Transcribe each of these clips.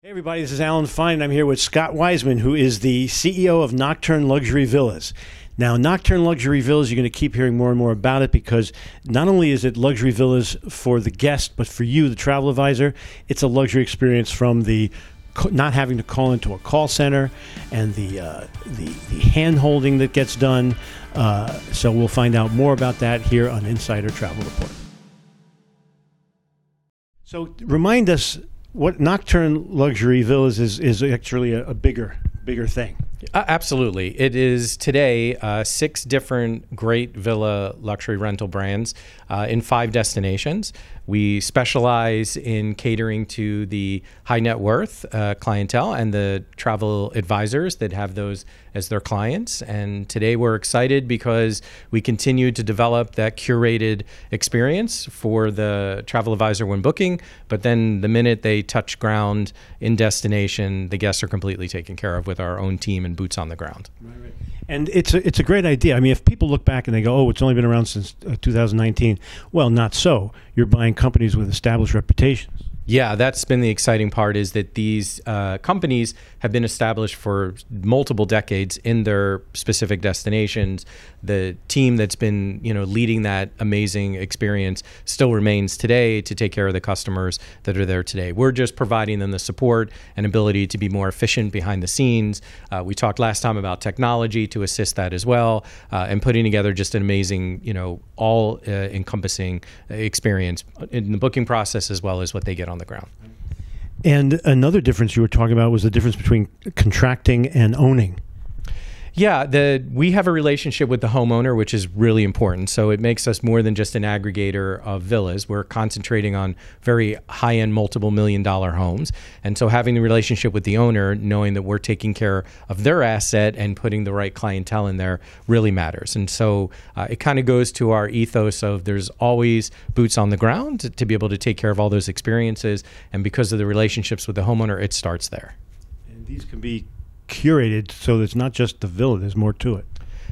Hey everybody, this is Alan Fine. I'm here with Scott Wiseman, who is the CEO of Nocturne Luxury Villas. Now, Nocturne Luxury Villas, you're going to keep hearing more and more about it because not only is it luxury villas for the guest, but for you, the travel advisor, it's a luxury experience from the not having to call into a call center and the uh, the, the hand holding that gets done. Uh, so we'll find out more about that here on Insider Travel Report. So remind us what Nocturne Luxury Villas is is actually a, a bigger bigger thing. Uh, absolutely. It is today uh, six different great villa luxury rental brands uh, in five destinations. We specialize in catering to the high net worth uh, clientele and the travel advisors that have those as their clients. And today we're excited because we continue to develop that curated experience for the travel advisor when booking. But then the minute they touch ground in destination, the guests are completely taken care of with our own team and boots on the ground. Right, right. And it's a, it's a great idea. I mean, if people look back and they go, "Oh, it's only been around since uh, 2019," well, not so. You're buying companies with established reputations. Yeah, that's been the exciting part is that these uh, companies have been established for multiple decades in their specific destinations. The team that's been, you know, leading that amazing experience still remains today to take care of the customers that are there today. We're just providing them the support and ability to be more efficient behind the scenes. Uh, we talked last time about technology to assist that as well, uh, and putting together just an amazing, you know, all uh, encompassing experience in the booking process as well as what they get on the ground. And another difference you were talking about was the difference between contracting and owning. Yeah, the we have a relationship with the homeowner, which is really important. So it makes us more than just an aggregator of villas. We're concentrating on very high-end, multiple million dollar homes, and so having the relationship with the owner, knowing that we're taking care of their asset and putting the right clientele in there, really matters. And so uh, it kind of goes to our ethos of there's always boots on the ground to, to be able to take care of all those experiences, and because of the relationships with the homeowner, it starts there. And these can be curated so it's not just the villa, there's more to it.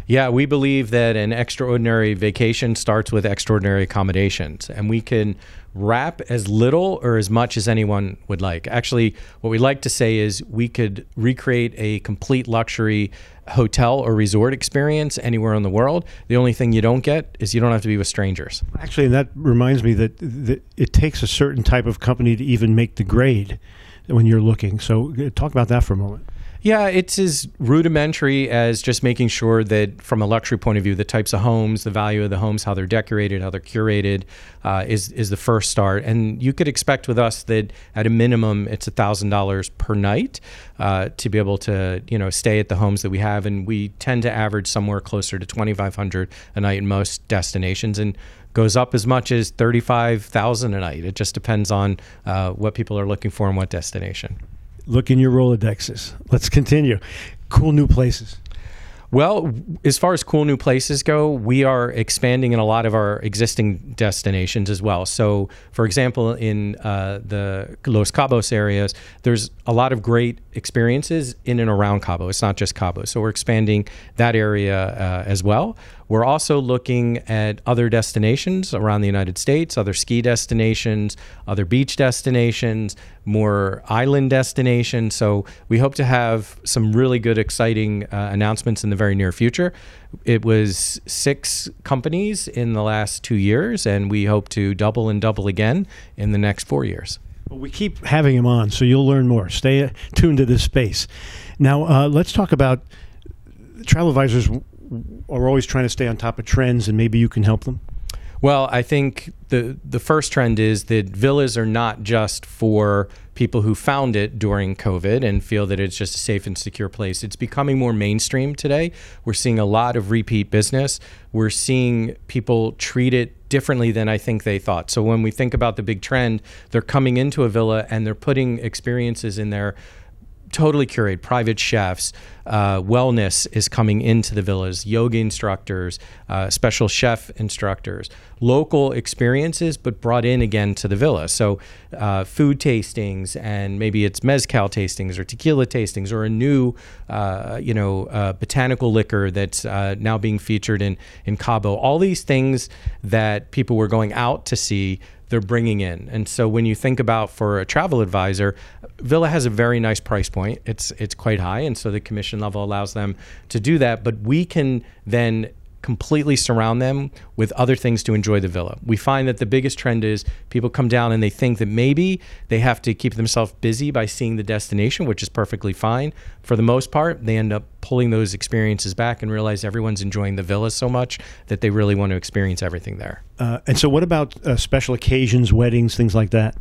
Yeah, we believe that an extraordinary vacation starts with extraordinary accommodations, and we can wrap as little or as much as anyone would like. Actually, what we like to say is we could recreate a complete luxury hotel or resort experience anywhere in the world. The only thing you don't get is you don't have to be with strangers. Actually, and that reminds me that, that it takes a certain type of company to even make the grade when you're looking. So, uh, talk about that for a moment. Yeah, it's as rudimentary as just making sure that, from a luxury point of view, the types of homes, the value of the homes, how they're decorated, how they're curated, uh, is is the first start. And you could expect with us that at a minimum, it's thousand dollars per night uh, to be able to you know stay at the homes that we have, and we tend to average somewhere closer to twenty five hundred a night in most destinations, and goes up as much as thirty five thousand a night. It just depends on uh, what people are looking for and what destination look in your Rolodexes. Let's continue. Cool new places. Well, as far as cool new places go, we are expanding in a lot of our existing destinations as well. So, for example, in uh, the Los Cabos areas, there's a lot of great experiences in and around Cabo. It's not just Cabo. So, we're expanding that area uh, as well. We're also looking at other destinations around the United States, other ski destinations, other beach destinations, more island destinations. So we hope to have some really good, exciting uh, announcements in the very near future. It was six companies in the last two years, and we hope to double and double again in the next four years. Well, we keep having him on, so you'll learn more. Stay tuned to this space. Now, uh, let's talk about travel advisors are always trying to stay on top of trends, and maybe you can help them? Well, I think the the first trend is that villas are not just for people who found it during COVID and feel that it's just a safe and secure place. It's becoming more mainstream today. We're seeing a lot of repeat business. We're seeing people treat it differently than I think they thought. So when we think about the big trend, they're coming into a villa and they're putting experiences in there totally curated private chefs uh, wellness is coming into the villas yoga instructors uh, special chef instructors local experiences but brought in again to the villa. So uh, food tastings and maybe it's mezcal tastings or tequila tastings or a new uh, you know uh, botanical liquor that's uh, now being featured in in cabo. All these things that people were going out to see they're bringing in. And so when you think about for a travel advisor, Villa has a very nice price point. It's it's quite high, and so the commission level allows them to do that. But we can then completely surround them with other things to enjoy the villa. We find that the biggest trend is people come down and they think that maybe they have to keep themselves busy by seeing the destination, which is perfectly fine. For the most part, they end up pulling those experiences back and realize everyone's enjoying the villa so much that they really want to experience everything there. Uh, and so, what about uh, special occasions, weddings, things like that?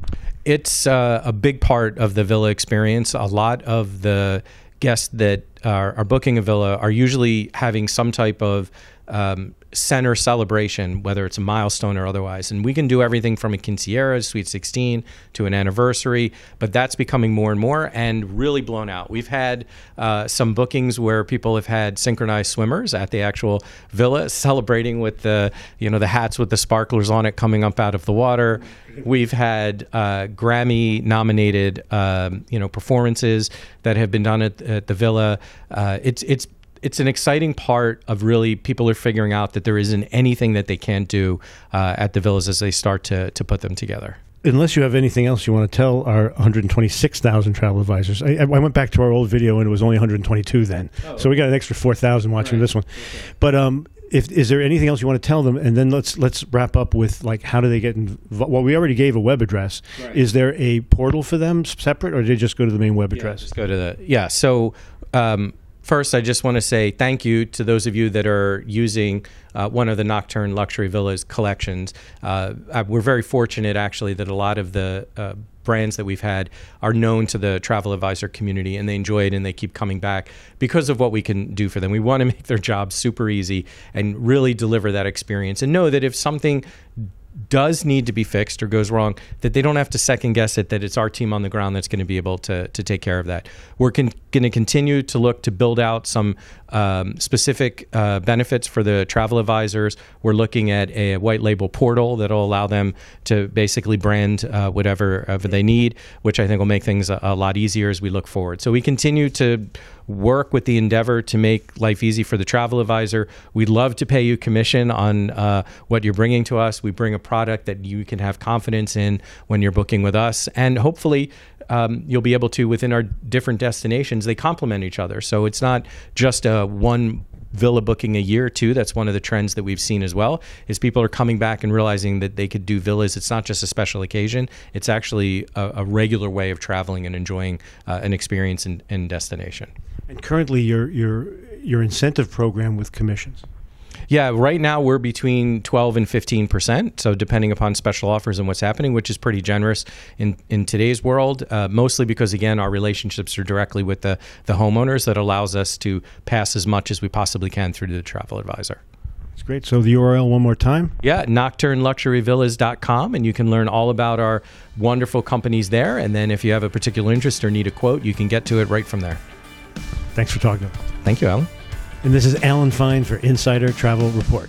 It's uh, a big part of the villa experience. A lot of the guests that are, are booking a villa are usually having some type of um, center celebration, whether it's a milestone or otherwise. And we can do everything from a quinceañera, sweet 16, to an anniversary, but that's becoming more and more and really blown out. We've had uh, some bookings where people have had synchronized swimmers at the actual villa celebrating with the, you know, the hats with the sparklers on it coming up out of the water. We've had uh, Grammy nominated, um, you know, performances that have been done at, at the villa. Uh, it's it's it's an exciting part of really people are figuring out that there isn't anything that they can't do uh, at the villas as they start to to put them together. Unless you have anything else you want to tell our 126,000 travel advisors. I, I, went back to our old video and it was only 122 then. Oh. So we got an extra 4,000 watching right. this one. Okay. But um, if is there anything else you want to tell them and then let's let's wrap up with like how do they get involved well we already gave a web address right. is there a portal for them separate or do they just go to the main web yeah, address just go to the yeah so um, First, I just want to say thank you to those of you that are using uh, one of the Nocturne Luxury Villas collections. Uh, we're very fortunate, actually, that a lot of the uh, brands that we've had are known to the travel advisor community and they enjoy it and they keep coming back because of what we can do for them. We want to make their job super easy and really deliver that experience and know that if something does need to be fixed or goes wrong, that they don't have to second guess it, that it's our team on the ground that's going to be able to, to take care of that. We're con- going to continue to look to build out some um, specific uh, benefits for the travel advisors. We're looking at a white label portal that'll allow them to basically brand uh, whatever, whatever they need, which I think will make things a, a lot easier as we look forward. So we continue to work with the endeavor to make life easy for the travel advisor. We'd love to pay you commission on uh, what you're bringing to us. We bring a product that you can have confidence in when you're booking with us, and hopefully. Um, you'll be able to within our different destinations they complement each other so it's not just a one villa booking a year too that's one of the trends that we've seen as well is people are coming back and realizing that they could do villas it's not just a special occasion it's actually a, a regular way of traveling and enjoying uh, an experience and, in destination and currently, your your your incentive program with commissions. Yeah, right now we're between 12 and 15 percent. So depending upon special offers and what's happening, which is pretty generous in in today's world. Uh, mostly because again, our relationships are directly with the the homeowners that allows us to pass as much as we possibly can through to the travel advisor. That's great. So the URL one more time. Yeah, nocturneluxuryvillas.com, and you can learn all about our wonderful companies there. And then if you have a particular interest or need a quote, you can get to it right from there. Thanks for talking. Thank you, Alan. And this is Alan Fine for Insider Travel Report.